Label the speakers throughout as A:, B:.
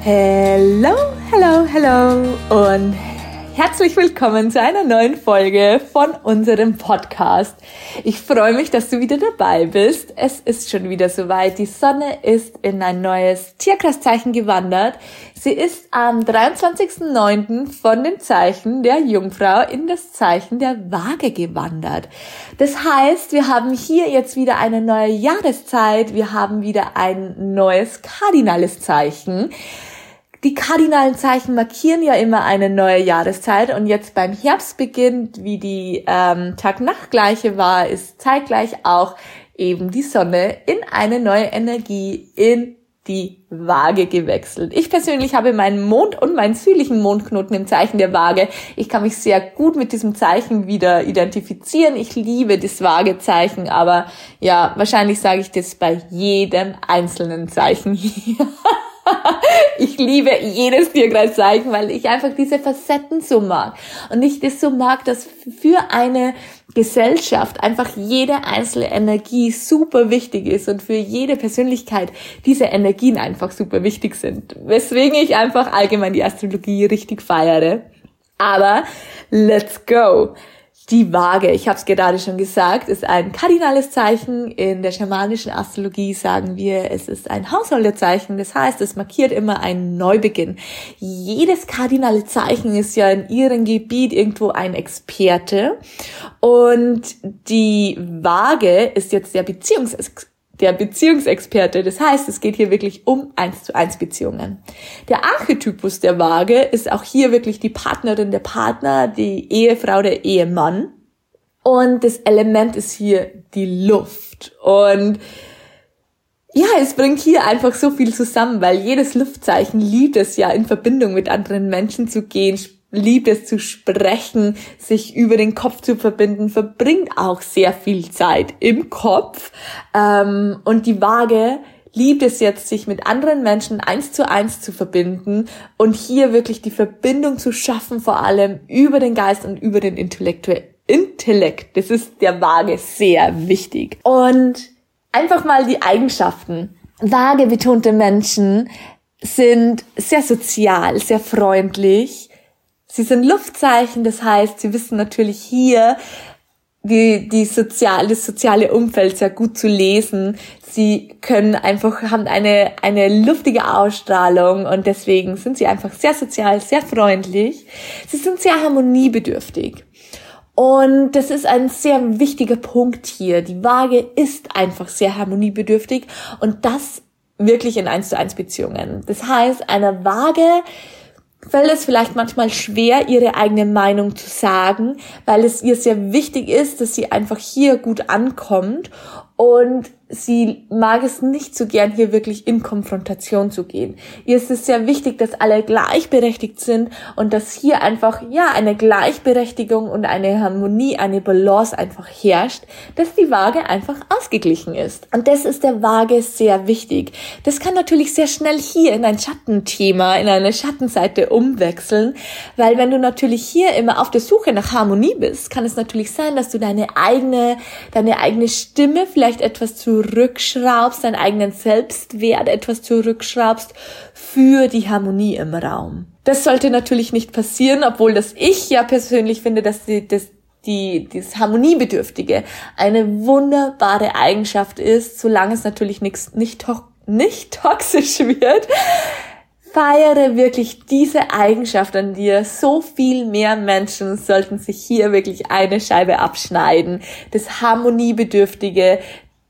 A: Hello, hello, hello und herzlich willkommen zu einer neuen Folge von unserem Podcast. Ich freue mich, dass du wieder dabei bist. Es ist schon wieder soweit. Die Sonne ist in ein neues Tierkreiszeichen gewandert. Sie ist am 23.09. von dem Zeichen der Jungfrau in das Zeichen der Waage gewandert. Das heißt, wir haben hier jetzt wieder eine neue Jahreszeit. Wir haben wieder ein neues kardinales Zeichen. Die kardinalen Zeichen markieren ja immer eine neue Jahreszeit und jetzt beim Herbstbeginn, wie die ähm, Tag-Nacht-Gleiche war, ist zeitgleich auch eben die Sonne in eine neue Energie in die Waage gewechselt. Ich persönlich habe meinen Mond und meinen südlichen Mondknoten im Zeichen der Waage. Ich kann mich sehr gut mit diesem Zeichen wieder identifizieren. Ich liebe das Waagezeichen, aber ja, wahrscheinlich sage ich das bei jedem einzelnen Zeichen hier. ich liebe jedes Tierkreiszeichen, weil ich einfach diese Facetten so mag. Und ich das so mag, dass für eine Gesellschaft einfach jede einzelne Energie super wichtig ist und für jede Persönlichkeit diese Energien einfach super wichtig sind. Weswegen ich einfach allgemein die Astrologie richtig feiere. Aber let's go! Die Waage, ich habe es gerade schon gesagt, ist ein kardinales Zeichen. In der schamanischen Astrologie sagen wir, es ist ein Haushaltezeichen. Das heißt, es markiert immer einen Neubeginn. Jedes kardinale Zeichen ist ja in ihrem Gebiet irgendwo ein Experte. Und die Waage ist jetzt der Beziehungs der Beziehungsexperte. Das heißt, es geht hier wirklich um eins zu eins Beziehungen. Der Archetypus der Waage ist auch hier wirklich die Partnerin der Partner, die Ehefrau der Ehemann. Und das Element ist hier die Luft. Und ja, es bringt hier einfach so viel zusammen, weil jedes Luftzeichen liebt es ja, in Verbindung mit anderen Menschen zu gehen, liebt es zu sprechen, sich über den Kopf zu verbinden, verbringt auch sehr viel Zeit im Kopf. Ähm, und die Waage liebt es jetzt, sich mit anderen Menschen eins zu eins zu verbinden und hier wirklich die Verbindung zu schaffen, vor allem über den Geist und über den Intellekt. Intellekt, das ist der Waage sehr wichtig. Und einfach mal die Eigenschaften. Waage betonte Menschen sind sehr sozial, sehr freundlich, Sie sind Luftzeichen, das heißt, sie wissen natürlich hier die, die sozial, das soziale Umfeld sehr gut zu lesen. Sie können einfach, haben eine, eine luftige Ausstrahlung und deswegen sind sie einfach sehr sozial, sehr freundlich. Sie sind sehr harmoniebedürftig. Und das ist ein sehr wichtiger Punkt hier. Die Waage ist einfach sehr harmoniebedürftig und das wirklich in eins zu eins Beziehungen. Das heißt, eine Waage fällt es vielleicht manchmal schwer, ihre eigene Meinung zu sagen, weil es ihr sehr wichtig ist, dass sie einfach hier gut ankommt. Und sie mag es nicht so gern, hier wirklich in Konfrontation zu gehen. Ihr ist es sehr wichtig, dass alle gleichberechtigt sind und dass hier einfach, ja, eine Gleichberechtigung und eine Harmonie, eine Balance einfach herrscht, dass die Waage einfach ausgeglichen ist. Und das ist der Waage sehr wichtig. Das kann natürlich sehr schnell hier in ein Schattenthema, in eine Schattenseite umwechseln, weil wenn du natürlich hier immer auf der Suche nach Harmonie bist, kann es natürlich sein, dass du deine eigene, deine eigene Stimme vielleicht etwas zu zurückschraubst, deinen eigenen Selbstwert etwas zurückschraubst für die Harmonie im Raum. Das sollte natürlich nicht passieren, obwohl das ich ja persönlich finde, dass die, das die, das Harmoniebedürftige eine wunderbare Eigenschaft ist, solange es natürlich nichts, nicht, to nicht toxisch wird. Feiere wirklich diese Eigenschaft an dir. So viel mehr Menschen sollten sich hier wirklich eine Scheibe abschneiden. Das Harmoniebedürftige,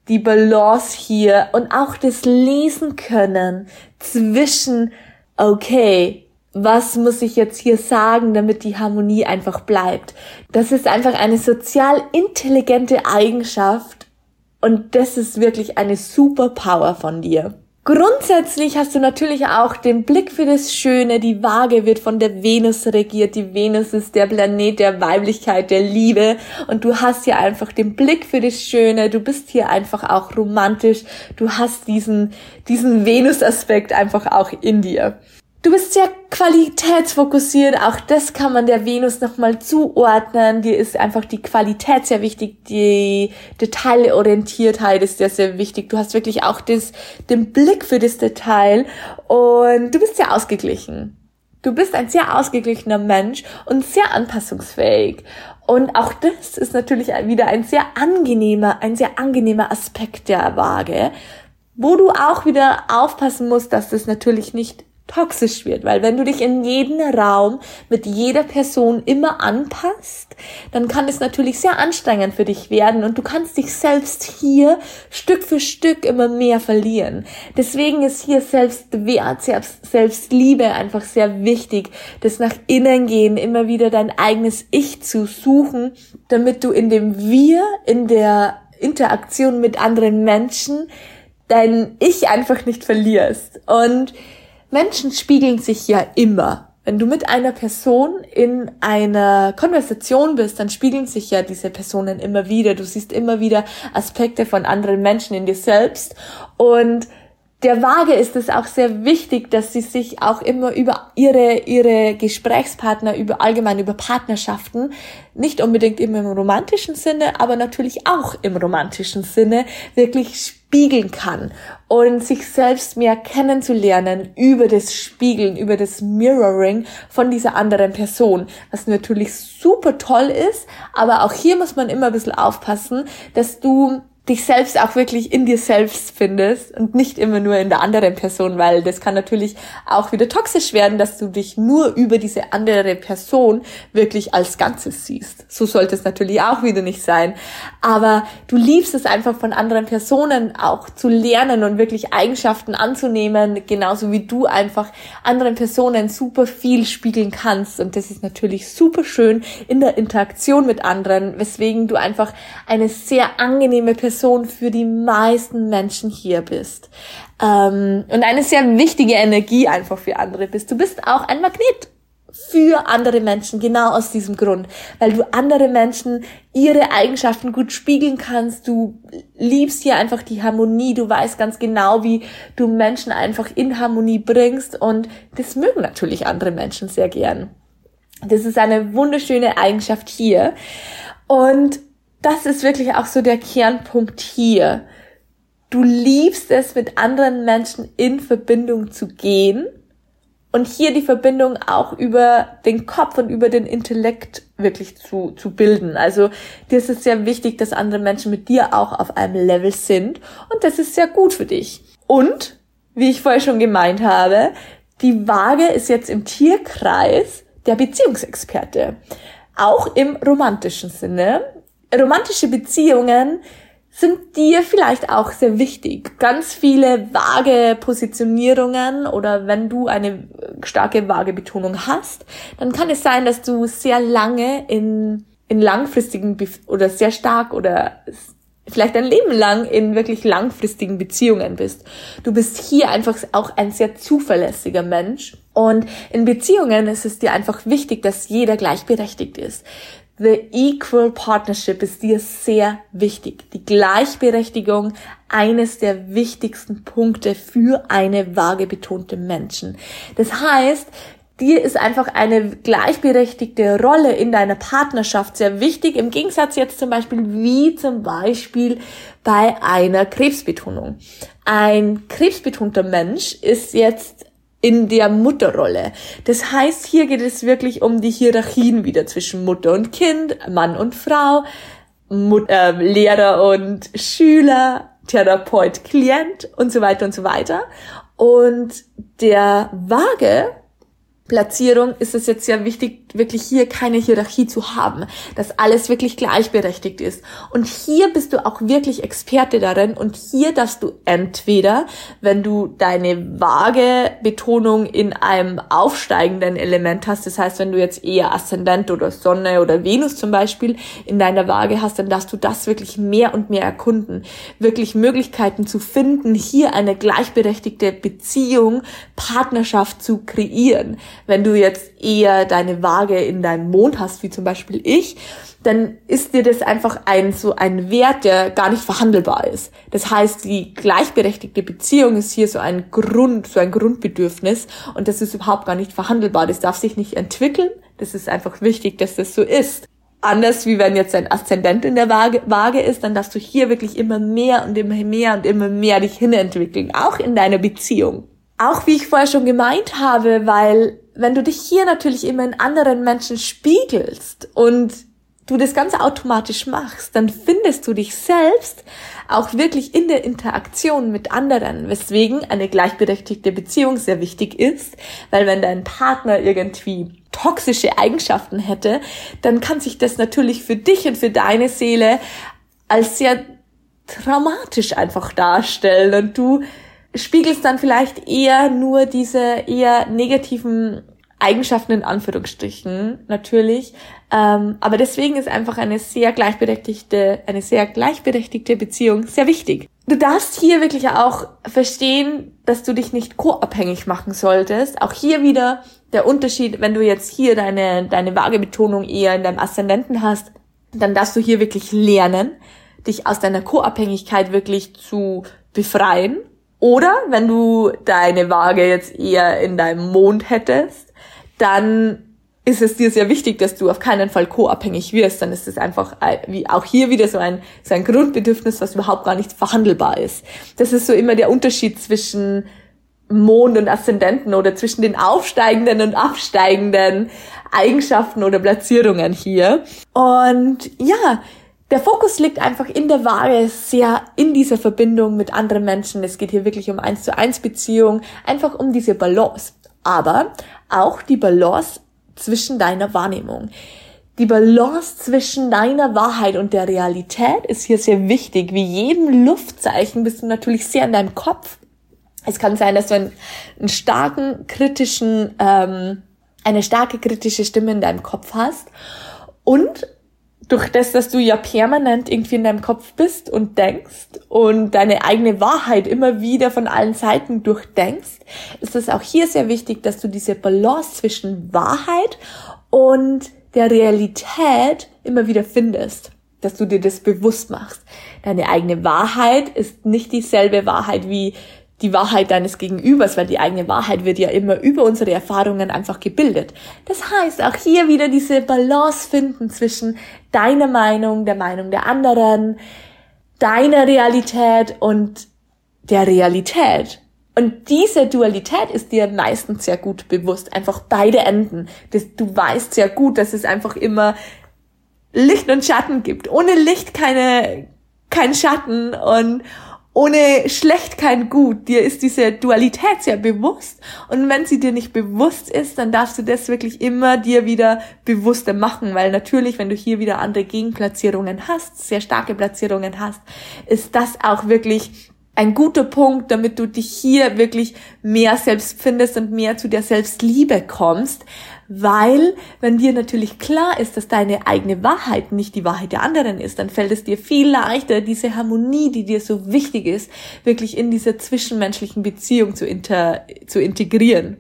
A: die Balance hier und auch das Lesen können zwischen, okay, was muss ich jetzt hier sagen, damit die Harmonie einfach bleibt. Das ist einfach eine sozial intelligente Eigenschaft und das ist wirklich eine Superpower von dir. Grundsätzlich hast du natürlich auch den Blick für das Schöne. Die Waage wird von der Venus regiert. Die Venus ist der Planet der Weiblichkeit, der Liebe. Und du hast hier einfach den Blick für das Schöne. Du bist hier einfach auch romantisch. Du hast diesen, diesen Venus-Aspekt einfach auch in dir. Du bist sehr qualitätsfokussiert, auch das kann man der Venus nochmal zuordnen. Dir ist einfach die Qualität sehr wichtig, die Detailorientiertheit ist sehr, sehr wichtig. Du hast wirklich auch das, den Blick für das Detail und du bist sehr ausgeglichen. Du bist ein sehr ausgeglichener Mensch und sehr anpassungsfähig. Und auch das ist natürlich wieder ein sehr angenehmer, ein sehr angenehmer Aspekt der Waage, wo du auch wieder aufpassen musst, dass das natürlich nicht toxisch wird, weil wenn du dich in jeden Raum mit jeder Person immer anpasst, dann kann es natürlich sehr anstrengend für dich werden und du kannst dich selbst hier Stück für Stück immer mehr verlieren. Deswegen ist hier Selbstwert, Selbstliebe einfach sehr wichtig, das nach innen gehen, immer wieder dein eigenes Ich zu suchen, damit du in dem Wir, in der Interaktion mit anderen Menschen dein Ich einfach nicht verlierst und Menschen spiegeln sich ja immer. Wenn du mit einer Person in einer Konversation bist, dann spiegeln sich ja diese Personen immer wieder. Du siehst immer wieder Aspekte von anderen Menschen in dir selbst und der Waage ist es auch sehr wichtig, dass sie sich auch immer über ihre, ihre Gesprächspartner, über allgemein über Partnerschaften, nicht unbedingt immer im romantischen Sinne, aber natürlich auch im romantischen Sinne, wirklich spiegeln kann. Und sich selbst mehr kennenzulernen über das Spiegeln, über das Mirroring von dieser anderen Person, was natürlich super toll ist, aber auch hier muss man immer ein bisschen aufpassen, dass du dich selbst auch wirklich in dir selbst findest und nicht immer nur in der anderen Person, weil das kann natürlich auch wieder toxisch werden, dass du dich nur über diese andere Person wirklich als Ganzes siehst. So sollte es natürlich auch wieder nicht sein. Aber du liebst es einfach von anderen Personen auch zu lernen und wirklich Eigenschaften anzunehmen, genauso wie du einfach anderen Personen super viel spiegeln kannst. Und das ist natürlich super schön in der Interaktion mit anderen, weswegen du einfach eine sehr angenehme Person Person für die meisten Menschen hier bist. Ähm, und eine sehr wichtige Energie einfach für andere bist. Du bist auch ein Magnet für andere Menschen, genau aus diesem Grund, weil du andere Menschen ihre Eigenschaften gut spiegeln kannst. Du liebst hier einfach die Harmonie. Du weißt ganz genau, wie du Menschen einfach in Harmonie bringst und das mögen natürlich andere Menschen sehr gern. Das ist eine wunderschöne Eigenschaft hier. Und das ist wirklich auch so der Kernpunkt hier. Du liebst es, mit anderen Menschen in Verbindung zu gehen und hier die Verbindung auch über den Kopf und über den Intellekt wirklich zu, zu bilden. Also dir ist es sehr wichtig, dass andere Menschen mit dir auch auf einem Level sind und das ist sehr gut für dich. Und, wie ich vorher schon gemeint habe, die Waage ist jetzt im Tierkreis der Beziehungsexperte. Auch im romantischen Sinne romantische Beziehungen sind dir vielleicht auch sehr wichtig. Ganz viele vage Positionierungen oder wenn du eine starke vage Betonung hast, dann kann es sein, dass du sehr lange in, in langfristigen oder sehr stark oder vielleicht ein Leben lang in wirklich langfristigen Beziehungen bist. Du bist hier einfach auch ein sehr zuverlässiger Mensch. Und in Beziehungen ist es dir einfach wichtig, dass jeder gleichberechtigt ist. The Equal Partnership ist dir sehr wichtig. Die Gleichberechtigung eines der wichtigsten Punkte für eine vage betonte Menschen. Das heißt, dir ist einfach eine gleichberechtigte Rolle in deiner Partnerschaft sehr wichtig. Im Gegensatz jetzt zum Beispiel wie zum Beispiel bei einer Krebsbetonung. Ein krebsbetonter Mensch ist jetzt in der Mutterrolle. Das heißt, hier geht es wirklich um die Hierarchien wieder zwischen Mutter und Kind, Mann und Frau, Mut äh, Lehrer und Schüler, Therapeut, Klient und so weiter und so weiter. Und der Waage Platzierung ist es jetzt sehr wichtig, wirklich hier keine Hierarchie zu haben, dass alles wirklich gleichberechtigt ist. Und hier bist du auch wirklich Experte darin und hier darfst du entweder, wenn du deine vage Betonung in einem aufsteigenden Element hast, das heißt, wenn du jetzt eher Aszendent oder Sonne oder Venus zum Beispiel in deiner Waage hast, dann darfst du das wirklich mehr und mehr erkunden, wirklich Möglichkeiten zu finden, hier eine gleichberechtigte Beziehung, Partnerschaft zu kreieren wenn du jetzt eher deine Waage in deinem Mond hast, wie zum Beispiel ich, dann ist dir das einfach ein so ein Wert, der gar nicht verhandelbar ist. Das heißt, die gleichberechtigte Beziehung ist hier so ein Grund, so ein Grundbedürfnis und das ist überhaupt gar nicht verhandelbar. Das darf sich nicht entwickeln. Das ist einfach wichtig, dass das so ist. Anders wie wenn jetzt dein Aszendent in der Waage, Waage ist, dann darfst du hier wirklich immer mehr und immer mehr und immer mehr dich hinentwickeln, auch in deiner Beziehung. Auch wie ich vorher schon gemeint habe, weil wenn du dich hier natürlich immer in anderen Menschen spiegelst und du das Ganze automatisch machst, dann findest du dich selbst auch wirklich in der Interaktion mit anderen, weswegen eine gleichberechtigte Beziehung sehr wichtig ist, weil wenn dein Partner irgendwie toxische Eigenschaften hätte, dann kann sich das natürlich für dich und für deine Seele als sehr traumatisch einfach darstellen und du spiegelst dann vielleicht eher nur diese eher negativen Eigenschaften in Anführungsstrichen natürlich. Ähm, aber deswegen ist einfach eine sehr gleichberechtigte, eine sehr gleichberechtigte Beziehung sehr wichtig. Du darfst hier wirklich auch verstehen, dass du dich nicht co-abhängig machen solltest. Auch hier wieder der Unterschied, wenn du jetzt hier deine, deine vage Betonung eher in deinem Aszendenten hast, dann darfst du hier wirklich lernen, dich aus deiner Co-Abhängigkeit wirklich zu befreien. Oder wenn du deine Waage jetzt eher in deinem Mond hättest, dann ist es dir sehr wichtig, dass du auf keinen Fall co-abhängig wirst. Dann ist es einfach wie auch hier wieder so ein, so ein Grundbedürfnis, was überhaupt gar nicht verhandelbar ist. Das ist so immer der Unterschied zwischen Mond und Aszendenten oder zwischen den aufsteigenden und absteigenden Eigenschaften oder Platzierungen hier. Und ja, der Fokus liegt einfach in der Waage sehr in dieser Verbindung mit anderen Menschen. Es geht hier wirklich um eins zu eins Beziehung, einfach um diese Balance. Aber auch die Balance zwischen deiner Wahrnehmung. Die Balance zwischen deiner Wahrheit und der Realität ist hier sehr wichtig. Wie jedem Luftzeichen bist du natürlich sehr in deinem Kopf. Es kann sein, dass du einen, einen starken kritischen, ähm, eine starke kritische Stimme in deinem Kopf hast und durch das, dass du ja permanent irgendwie in deinem Kopf bist und denkst und deine eigene Wahrheit immer wieder von allen Seiten durchdenkst, ist es auch hier sehr wichtig, dass du diese Balance zwischen Wahrheit und der Realität immer wieder findest, dass du dir das bewusst machst. Deine eigene Wahrheit ist nicht dieselbe Wahrheit wie die Wahrheit deines Gegenübers, weil die eigene Wahrheit wird ja immer über unsere Erfahrungen einfach gebildet. Das heißt, auch hier wieder diese Balance finden zwischen deiner Meinung, der Meinung der anderen, deiner Realität und der Realität. Und diese Dualität ist dir meistens sehr gut bewusst. Einfach beide Enden. Du weißt sehr gut, dass es einfach immer Licht und Schatten gibt. Ohne Licht keine, kein Schatten und, ohne schlecht kein gut. Dir ist diese Dualität sehr bewusst. Und wenn sie dir nicht bewusst ist, dann darfst du das wirklich immer dir wieder bewusster machen, weil natürlich, wenn du hier wieder andere Gegenplatzierungen hast, sehr starke Platzierungen hast, ist das auch wirklich ein guter Punkt, damit du dich hier wirklich mehr selbst findest und mehr zu der Selbstliebe kommst, weil, wenn dir natürlich klar ist, dass deine eigene Wahrheit nicht die Wahrheit der anderen ist, dann fällt es dir viel leichter, diese Harmonie, die dir so wichtig ist, wirklich in dieser zwischenmenschlichen Beziehung zu, inter, zu integrieren.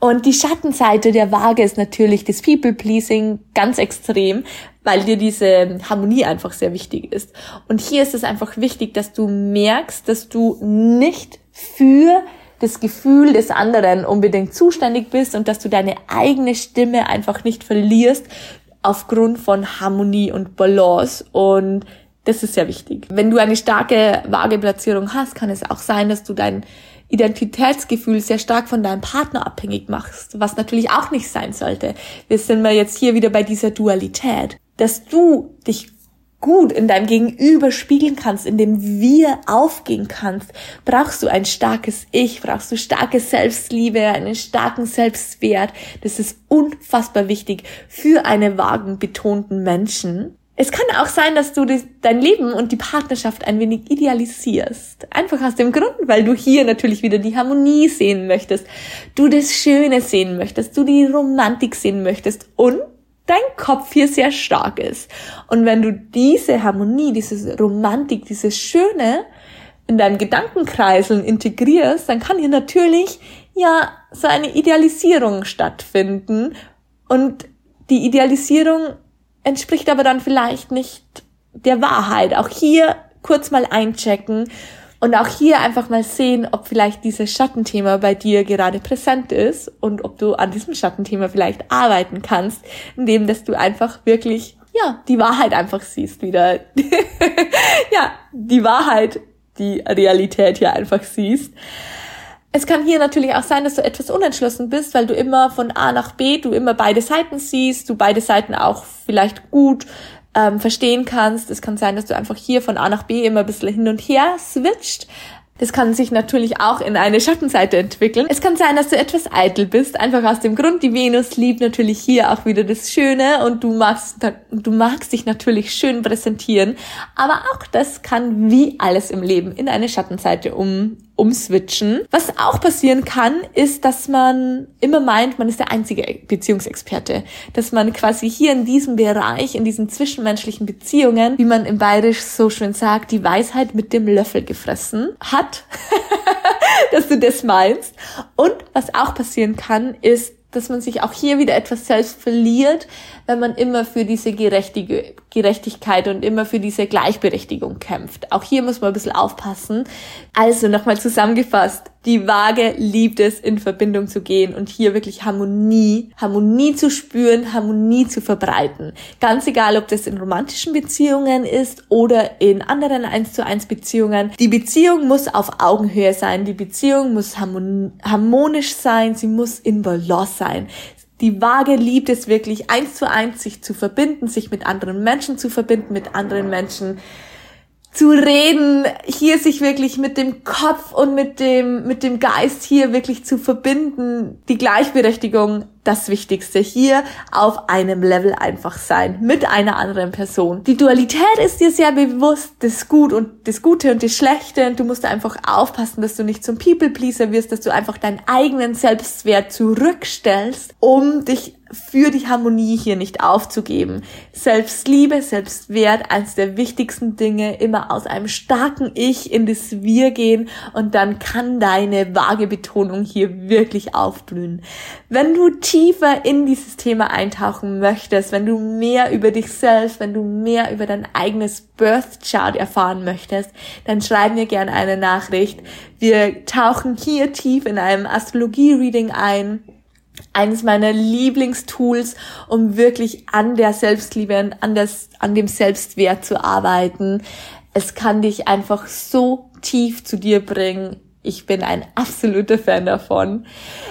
A: Und die Schattenseite der Waage ist natürlich das People-Pleasing ganz extrem, weil dir diese Harmonie einfach sehr wichtig ist. Und hier ist es einfach wichtig, dass du merkst, dass du nicht für das Gefühl des anderen unbedingt zuständig bist und dass du deine eigene Stimme einfach nicht verlierst aufgrund von Harmonie und Balance und das ist sehr wichtig. Wenn du eine starke Waageplatzierung hast, kann es auch sein, dass du dein Identitätsgefühl sehr stark von deinem Partner abhängig machst, was natürlich auch nicht sein sollte. Wir sind mal jetzt hier wieder bei dieser Dualität, dass du dich gut in deinem Gegenüber spiegeln kannst, in dem Wir aufgehen kannst, brauchst du ein starkes Ich, brauchst du starke Selbstliebe, einen starken Selbstwert. Das ist unfassbar wichtig für einen wagenbetonten Menschen. Es kann auch sein, dass du dein Leben und die Partnerschaft ein wenig idealisierst. Einfach aus dem Grund, weil du hier natürlich wieder die Harmonie sehen möchtest, du das Schöne sehen möchtest, du die Romantik sehen möchtest und dein Kopf hier sehr stark ist. Und wenn du diese Harmonie, diese Romantik, dieses Schöne in deinem Gedankenkreiseln integrierst, dann kann hier natürlich ja so eine Idealisierung stattfinden und Die Idealisierung entspricht aber dann vielleicht nicht der Wahrheit. Auch hier kurz mal einchecken und auch hier einfach mal sehen, ob vielleicht dieses Schattenthema bei dir gerade präsent ist und ob du an diesem Schattenthema vielleicht arbeiten kannst, indem dass du einfach wirklich, ja, die Wahrheit einfach siehst wieder. ja, die Wahrheit, die Realität hier einfach siehst. Es kann hier natürlich auch sein, dass du etwas unentschlossen bist, weil du immer von A nach B, du immer beide Seiten siehst, du beide Seiten auch vielleicht gut ähm, verstehen kannst. Es kann sein, dass du einfach hier von A nach B immer ein bisschen hin und her switcht. Das kann sich natürlich auch in eine Schattenseite entwickeln. Es kann sein, dass du etwas eitel bist, einfach aus dem Grund, die Venus liebt natürlich hier auch wieder das Schöne und du magst, du magst dich natürlich schön präsentieren. Aber auch das kann wie alles im Leben in eine Schattenseite um, umswitchen. Was auch passieren kann, ist, dass man immer meint, man ist der einzige Beziehungsexperte. Dass man quasi hier in diesem Bereich, in diesen zwischenmenschlichen Beziehungen, wie man im Bayerisch so schön sagt, die Weisheit mit dem Löffel gefressen hat. dass du das meinst. Und was auch passieren kann, ist, dass man sich auch hier wieder etwas selbst verliert, wenn man immer für diese Gerechtige, Gerechtigkeit und immer für diese Gleichberechtigung kämpft. Auch hier muss man ein bisschen aufpassen. Also nochmal zusammengefasst, die Waage liebt es, in Verbindung zu gehen und hier wirklich Harmonie, Harmonie zu spüren, Harmonie zu verbreiten. Ganz egal, ob das in romantischen Beziehungen ist oder in anderen 1 zu 1 Beziehungen. Die Beziehung muss auf Augenhöhe sein, die Beziehung muss harmonisch sein, sie muss in Balance sein. Die Waage liebt es wirklich, eins zu eins sich zu verbinden, sich mit anderen Menschen zu verbinden, mit anderen Menschen zu reden, hier sich wirklich mit dem Kopf und mit dem, mit dem Geist hier wirklich zu verbinden, die Gleichberechtigung das Wichtigste hier auf einem Level einfach sein mit einer anderen Person. Die Dualität ist dir sehr bewusst, das Gut und das Gute und das Schlechte du musst einfach aufpassen, dass du nicht zum People Pleaser wirst, dass du einfach deinen eigenen Selbstwert zurückstellst, um dich für die Harmonie hier nicht aufzugeben. Selbstliebe, Selbstwert, eines der wichtigsten Dinge, immer aus einem starken Ich in das Wir gehen und dann kann deine vage Betonung hier wirklich aufblühen. Wenn du tiefer in dieses Thema eintauchen möchtest, wenn du mehr über dich selbst, wenn du mehr über dein eigenes Birth Chart erfahren möchtest, dann schreib mir gerne eine Nachricht. Wir tauchen hier tief in einem Astrologie-Reading ein eines meiner Lieblingstools, um wirklich an der Selbstliebe, an, das, an dem Selbstwert zu arbeiten. Es kann dich einfach so tief zu dir bringen. Ich bin ein absoluter Fan davon.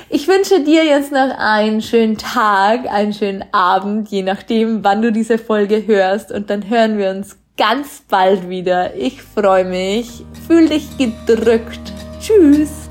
A: Ich wünsche dir jetzt noch einen schönen Tag, einen schönen Abend, je nachdem, wann du diese Folge hörst. Und dann hören wir uns ganz bald wieder. Ich freue mich. Fühl dich gedrückt. Tschüss.